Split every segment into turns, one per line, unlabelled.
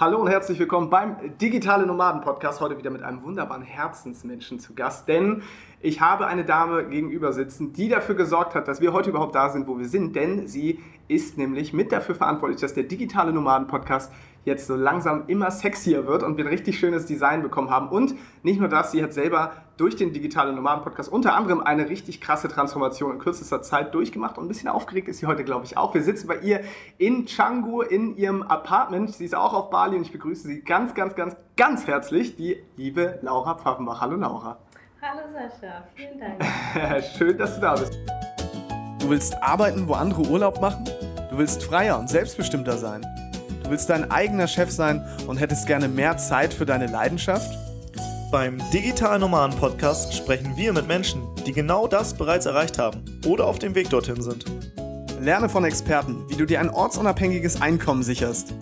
Hallo und herzlich willkommen beim Digitale Nomaden Podcast. Heute wieder mit einem wunderbaren Herzensmenschen zu Gast, denn ich habe eine Dame gegenüber sitzen, die dafür gesorgt hat, dass wir heute überhaupt da sind, wo wir sind, denn sie ist nämlich mit dafür verantwortlich, dass der Digitale Nomaden Podcast jetzt so langsam immer sexier wird und wir ein richtig schönes Design bekommen haben. Und nicht nur das, sie hat selber durch den Digitalen Nomaden Podcast unter anderem eine richtig krasse Transformation in kürzester Zeit durchgemacht und ein bisschen aufgeregt ist sie heute, glaube ich, auch. Wir sitzen bei ihr in Canggu in ihrem Apartment. Sie ist auch auf Bali und ich begrüße sie ganz, ganz, ganz, ganz herzlich, die liebe Laura Pfaffenbach. Hallo Laura.
Hallo Sascha, vielen Dank.
Schön, dass du da bist. Du willst arbeiten, wo andere Urlaub machen? Du willst freier und selbstbestimmter sein? Du willst dein eigener Chef sein und hättest gerne mehr Zeit für deine Leidenschaft?
Beim Digital Nomaden Podcast sprechen wir mit Menschen, die genau das bereits erreicht haben oder auf dem Weg dorthin sind.
Lerne von Experten, wie du dir ein ortsunabhängiges Einkommen sicherst.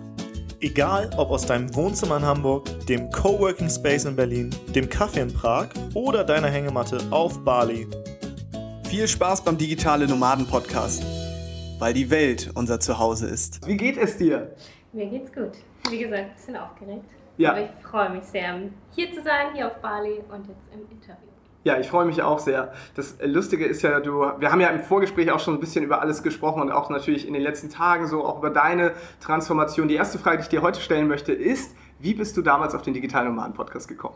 Egal ob aus deinem Wohnzimmer in Hamburg, dem Coworking Space in Berlin, dem Kaffee in Prag oder deiner Hängematte auf Bali.
Viel Spaß beim Digitale Nomaden Podcast, weil die Welt unser Zuhause ist. Wie geht es dir?
Mir geht's gut. Wie gesagt, ein bisschen aufgeregt. Ja. Aber ich freue mich sehr, hier zu sein, hier auf Bali und jetzt im Interview.
Ja, ich freue mich auch sehr. Das Lustige ist ja, du, wir haben ja im Vorgespräch auch schon ein bisschen über alles gesprochen und auch natürlich in den letzten Tagen so auch über deine Transformation. Die erste Frage, die ich dir heute stellen möchte, ist, wie bist du damals auf den Digitalen Nomaden Podcast gekommen?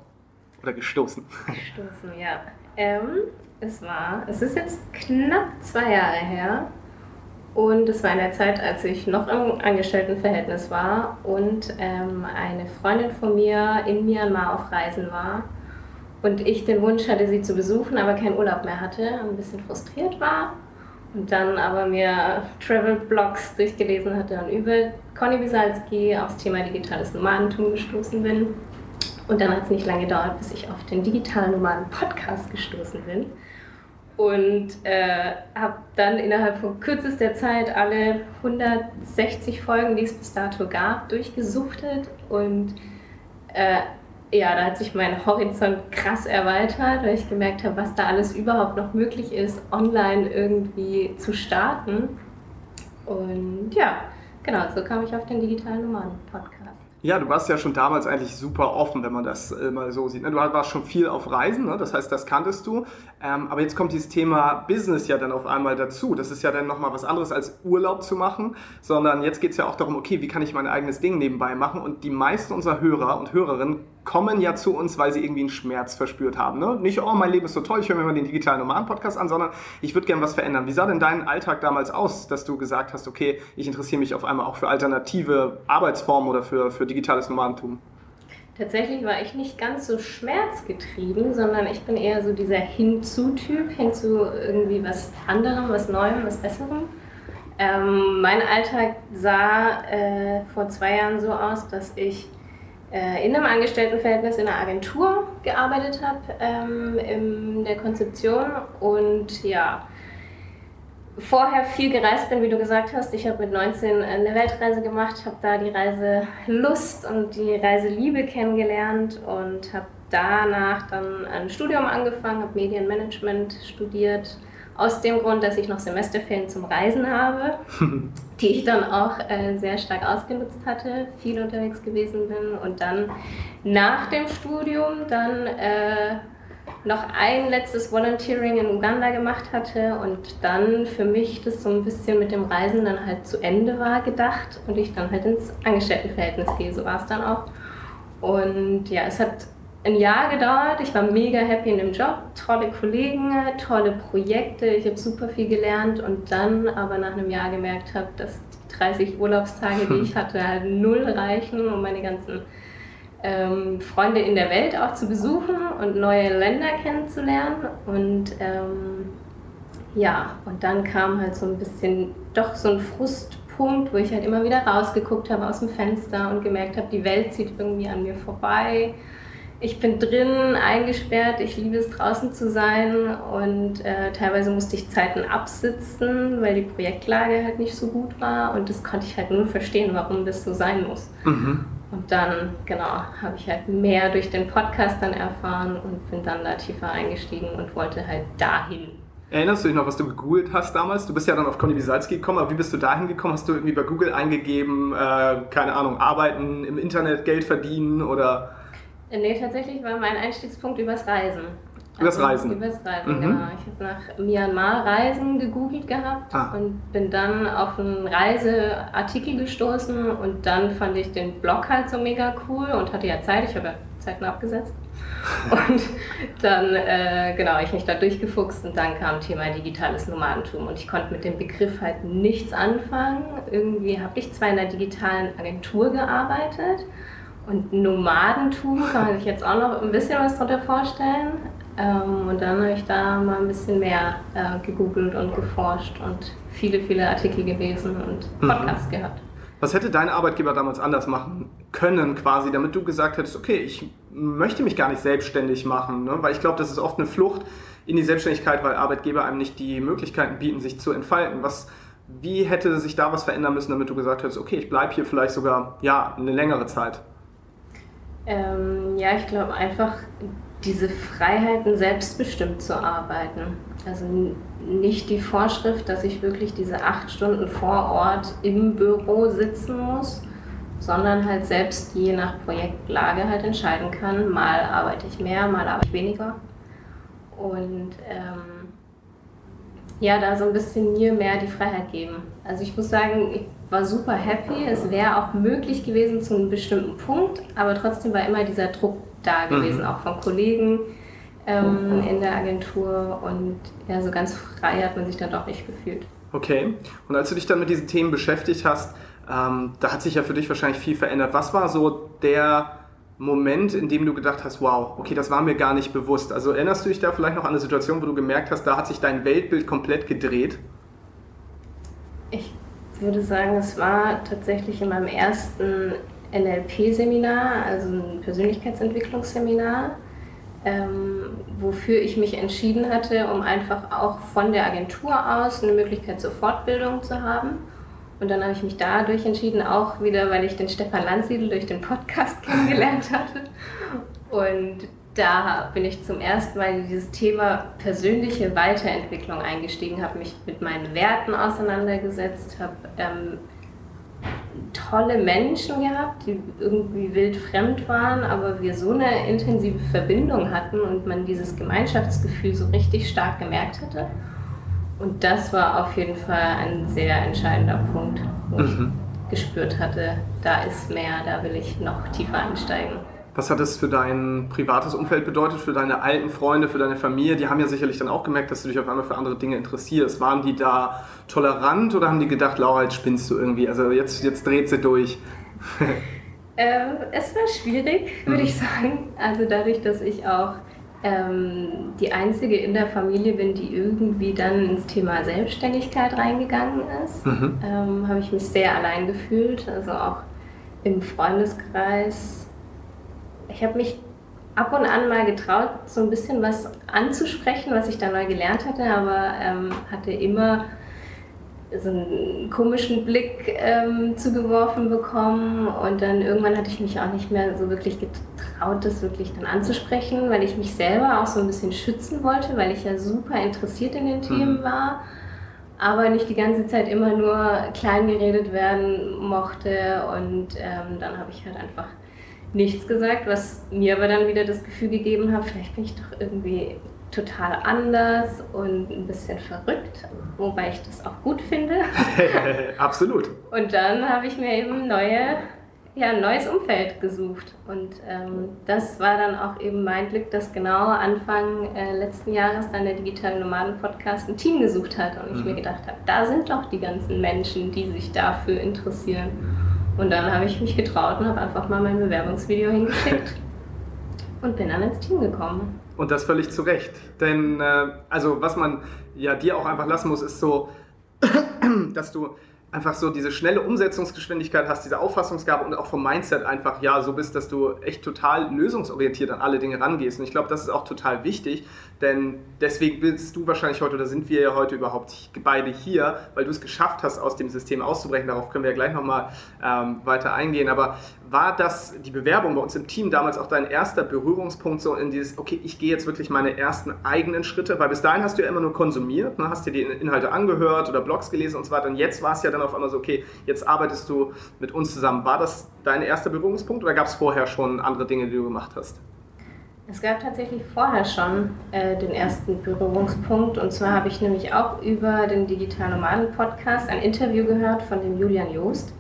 Oder gestoßen?
Gestoßen, ja. Ähm, es war, es ist jetzt knapp zwei Jahre her. Und es war in der Zeit, als ich noch im Angestelltenverhältnis war und ähm, eine Freundin von mir in Myanmar auf Reisen war und ich den Wunsch hatte, sie zu besuchen, aber keinen Urlaub mehr hatte, ein bisschen frustriert war und dann aber mir Travel-Blogs durchgelesen hatte und über Conny Bisalski aufs Thema digitales Nomadentum gestoßen bin. Und dann hat es nicht lange gedauert, bis ich auf den digitalen Nomaden-Podcast gestoßen bin und äh, habe dann innerhalb von kürzester Zeit alle 160 Folgen, die es bis dato gab, durchgesuchtet und äh, ja, da hat sich mein Horizont krass erweitert, weil ich gemerkt habe, was da alles überhaupt noch möglich ist, online irgendwie zu starten. Und ja, genau, so kam ich auf den digitalen Nomaden-Podcast.
Ja, du warst ja schon damals eigentlich super offen, wenn man das äh, mal so sieht. Ne? Du warst schon viel auf Reisen, ne? das heißt, das kanntest du. Ähm, aber jetzt kommt dieses Thema Business ja dann auf einmal dazu. Das ist ja dann nochmal was anderes als Urlaub zu machen, sondern jetzt geht es ja auch darum, okay, wie kann ich mein eigenes Ding nebenbei machen? Und die meisten unserer Hörer und Hörerinnen kommen ja zu uns, weil sie irgendwie einen Schmerz verspürt haben. Ne? Nicht, oh, mein Leben ist so toll, ich höre mir mal den digitalen Nomaden-Podcast an, sondern ich würde gerne was verändern. Wie sah denn dein Alltag damals aus, dass du gesagt hast, okay, ich interessiere mich auf einmal auch für alternative Arbeitsformen oder für, für digitales Nomadentum?
Tatsächlich war ich nicht ganz so schmerzgetrieben, sondern ich bin eher so dieser Hinzu-Typ, hin zu irgendwie was anderem, was Neuem, was Besserem. Ähm, mein Alltag sah äh, vor zwei Jahren so aus, dass ich in einem Angestelltenverhältnis in einer Agentur gearbeitet habe, ähm, in der Konzeption und ja, vorher viel gereist bin, wie du gesagt hast. Ich habe mit 19 eine Weltreise gemacht, habe da die Reiselust und die Reiseliebe kennengelernt und habe danach dann ein Studium angefangen, habe Medienmanagement studiert aus dem Grund, dass ich noch Semesterferien zum Reisen habe, die ich dann auch äh, sehr stark ausgenutzt hatte, viel unterwegs gewesen bin und dann nach dem Studium dann äh, noch ein letztes Volunteering in Uganda gemacht hatte und dann für mich das so ein bisschen mit dem Reisen dann halt zu Ende war gedacht und ich dann halt ins Angestelltenverhältnis gehe, so war es dann auch. Und ja, es hat ein Jahr gedauert. Ich war mega happy in dem Job, tolle Kollegen, tolle Projekte, ich habe super viel gelernt und dann aber nach einem Jahr gemerkt habe, dass die 30 Urlaubstage, die ich hatte, halt null reichen, um meine ganzen ähm, Freunde in der Welt auch zu besuchen und neue Länder kennenzulernen. Und ähm, ja, und dann kam halt so ein bisschen doch so ein Frustpunkt, wo ich halt immer wieder rausgeguckt habe aus dem Fenster und gemerkt habe, die Welt zieht irgendwie an mir vorbei ich bin drin eingesperrt, ich liebe es draußen zu sein und äh, teilweise musste ich Zeiten absitzen, weil die Projektlage halt nicht so gut war und das konnte ich halt nur verstehen, warum das so sein muss. Mhm. Und dann, genau, habe ich halt mehr durch den Podcast dann erfahren und bin dann da tiefer eingestiegen und wollte halt dahin.
Erinnerst du dich noch, was du gegoogelt hast damals? Du bist ja dann auf Conny Bisalski gekommen, aber wie bist du dahin gekommen? Hast du irgendwie bei Google eingegeben, äh, keine Ahnung, arbeiten im Internet, Geld verdienen oder?
Äh, nee, tatsächlich war mein Einstiegspunkt übers Reisen.
Übers also, Reisen?
Übers Reisen, mhm. genau. Ich habe nach Myanmar Reisen gegoogelt gehabt ah. und bin dann auf einen Reiseartikel gestoßen und dann fand ich den Blog halt so mega cool und hatte ja Zeit, ich habe ja Zeiten abgesetzt. Und dann, äh, genau, ich mich da durchgefuchst und dann kam Thema digitales Nomadentum und ich konnte mit dem Begriff halt nichts anfangen. Irgendwie habe ich zwar in einer digitalen Agentur gearbeitet und Nomadentum kann man sich jetzt auch noch ein bisschen was darunter vorstellen. Ähm, und dann habe ich da mal ein bisschen mehr äh, gegoogelt und geforscht und viele, viele Artikel gelesen und mhm. Podcasts mhm. gehört.
Was hätte dein Arbeitgeber damals anders machen können, quasi, damit du gesagt hättest, okay, ich möchte mich gar nicht selbstständig machen? Ne? Weil ich glaube, das ist oft eine Flucht in die Selbstständigkeit, weil Arbeitgeber einem nicht die Möglichkeiten bieten, sich zu entfalten. Was, wie hätte sich da was verändern müssen, damit du gesagt hättest, okay, ich bleibe hier vielleicht sogar ja, eine längere Zeit?
Ähm, ja, ich glaube einfach diese Freiheiten selbstbestimmt zu arbeiten. Also nicht die Vorschrift, dass ich wirklich diese acht Stunden vor Ort im Büro sitzen muss, sondern halt selbst je nach Projektlage halt entscheiden kann, mal arbeite ich mehr, mal arbeite ich weniger. Und ähm, ja, da so ein bisschen mir mehr die Freiheit geben. Also ich muss sagen, ich war super happy. Es wäre auch möglich gewesen zu einem bestimmten Punkt, aber trotzdem war immer dieser Druck da gewesen, mhm. auch von Kollegen ähm, in der Agentur und ja, so ganz frei hat man sich dann doch nicht gefühlt.
Okay, und als du dich dann mit diesen Themen beschäftigt hast, ähm, da hat sich ja für dich wahrscheinlich viel verändert. Was war so der Moment, in dem du gedacht hast, wow, okay, das war mir gar nicht bewusst? Also erinnerst du dich da vielleicht noch an eine Situation, wo du gemerkt hast, da hat sich dein Weltbild komplett gedreht?
Ich würde sagen, es war tatsächlich in meinem ersten NLP-Seminar, also ein Persönlichkeitsentwicklungsseminar, ähm, wofür ich mich entschieden hatte, um einfach auch von der Agentur aus eine Möglichkeit zur Fortbildung zu haben. Und dann habe ich mich dadurch entschieden, auch wieder, weil ich den Stefan Landsiedel durch den Podcast kennengelernt hatte. Und da bin ich zum ersten Mal in dieses Thema persönliche Weiterentwicklung eingestiegen, habe mich mit meinen Werten auseinandergesetzt, habe ähm, tolle Menschen gehabt, die irgendwie wild fremd waren, aber wir so eine intensive Verbindung hatten und man dieses Gemeinschaftsgefühl so richtig stark gemerkt hatte. Und das war auf jeden Fall ein sehr entscheidender Punkt, wo mhm. ich gespürt hatte, da ist mehr, da will ich noch tiefer einsteigen.
Was hat das für dein privates Umfeld bedeutet, für deine alten Freunde, für deine Familie? Die haben ja sicherlich dann auch gemerkt, dass du dich auf einmal für andere Dinge interessierst. Waren die da tolerant oder haben die gedacht, Laura, jetzt spinnst du irgendwie? Also jetzt, jetzt dreht sie durch.
äh, es war schwierig, würde mhm. ich sagen. Also dadurch, dass ich auch ähm, die einzige in der Familie bin, die irgendwie dann ins Thema Selbstständigkeit reingegangen ist, mhm. ähm, habe ich mich sehr allein gefühlt. Also auch im Freundeskreis ich habe mich ab und an mal getraut, so ein bisschen was anzusprechen, was ich da neu gelernt hatte, aber ähm, hatte immer so einen komischen Blick ähm, zugeworfen bekommen und dann irgendwann hatte ich mich auch nicht mehr so wirklich getraut, das wirklich dann anzusprechen, weil ich mich selber auch so ein bisschen schützen wollte, weil ich ja super interessiert in den Themen mhm. war, aber nicht die ganze Zeit immer nur klein geredet werden mochte und ähm, dann habe ich halt einfach nichts gesagt, was mir aber dann wieder das Gefühl gegeben hat, vielleicht bin ich doch irgendwie total anders und ein bisschen verrückt, wobei ich das auch gut finde.
Absolut.
Und dann habe ich mir eben neue, ja, ein neues Umfeld gesucht. Und ähm, das war dann auch eben mein Glück, dass genau Anfang äh, letzten Jahres dann der Digitale Nomaden Podcast ein Team gesucht hat und ich mhm. mir gedacht habe, da sind doch die ganzen Menschen, die sich dafür interessieren. Und dann habe ich mich getraut und habe einfach mal mein Bewerbungsvideo hingeschickt und bin dann ins Team gekommen.
Und das völlig zu Recht. Denn, äh, also, was man ja dir auch einfach lassen muss, ist so, dass du einfach so diese schnelle Umsetzungsgeschwindigkeit hast, diese Auffassungsgabe und auch vom Mindset einfach ja so bist, dass du echt total lösungsorientiert an alle Dinge rangehst. Und ich glaube, das ist auch total wichtig, denn deswegen bist du wahrscheinlich heute oder sind wir ja heute überhaupt beide hier, weil du es geschafft hast, aus dem System auszubrechen. Darauf können wir ja gleich nochmal ähm, weiter eingehen. Aber war das die Bewerbung bei uns im Team damals auch dein erster Berührungspunkt so in dieses, okay, ich gehe jetzt wirklich meine ersten eigenen Schritte, weil bis dahin hast du ja immer nur konsumiert, ne, hast dir die Inhalte angehört oder Blogs gelesen und so weiter und jetzt war es ja dann auf einmal so, okay, jetzt arbeitest du mit uns zusammen. War das dein erster Berührungspunkt oder gab es vorher schon andere Dinge, die du gemacht hast?
Es gab tatsächlich vorher schon äh, den ersten Berührungspunkt und zwar habe ich nämlich auch über den Digital Nomaden Podcast ein Interview gehört von dem Julian Joost,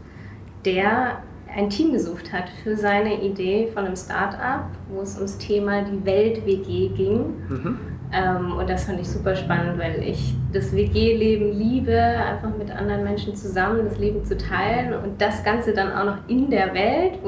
der ein Team gesucht hat für seine Idee von einem Start-up, wo es ums Thema die Welt-WG ging. Mhm. Ähm, und das fand ich super spannend, weil ich das WG-Leben liebe, einfach mit anderen Menschen zusammen das Leben zu teilen und das Ganze dann auch noch in der Welt, wo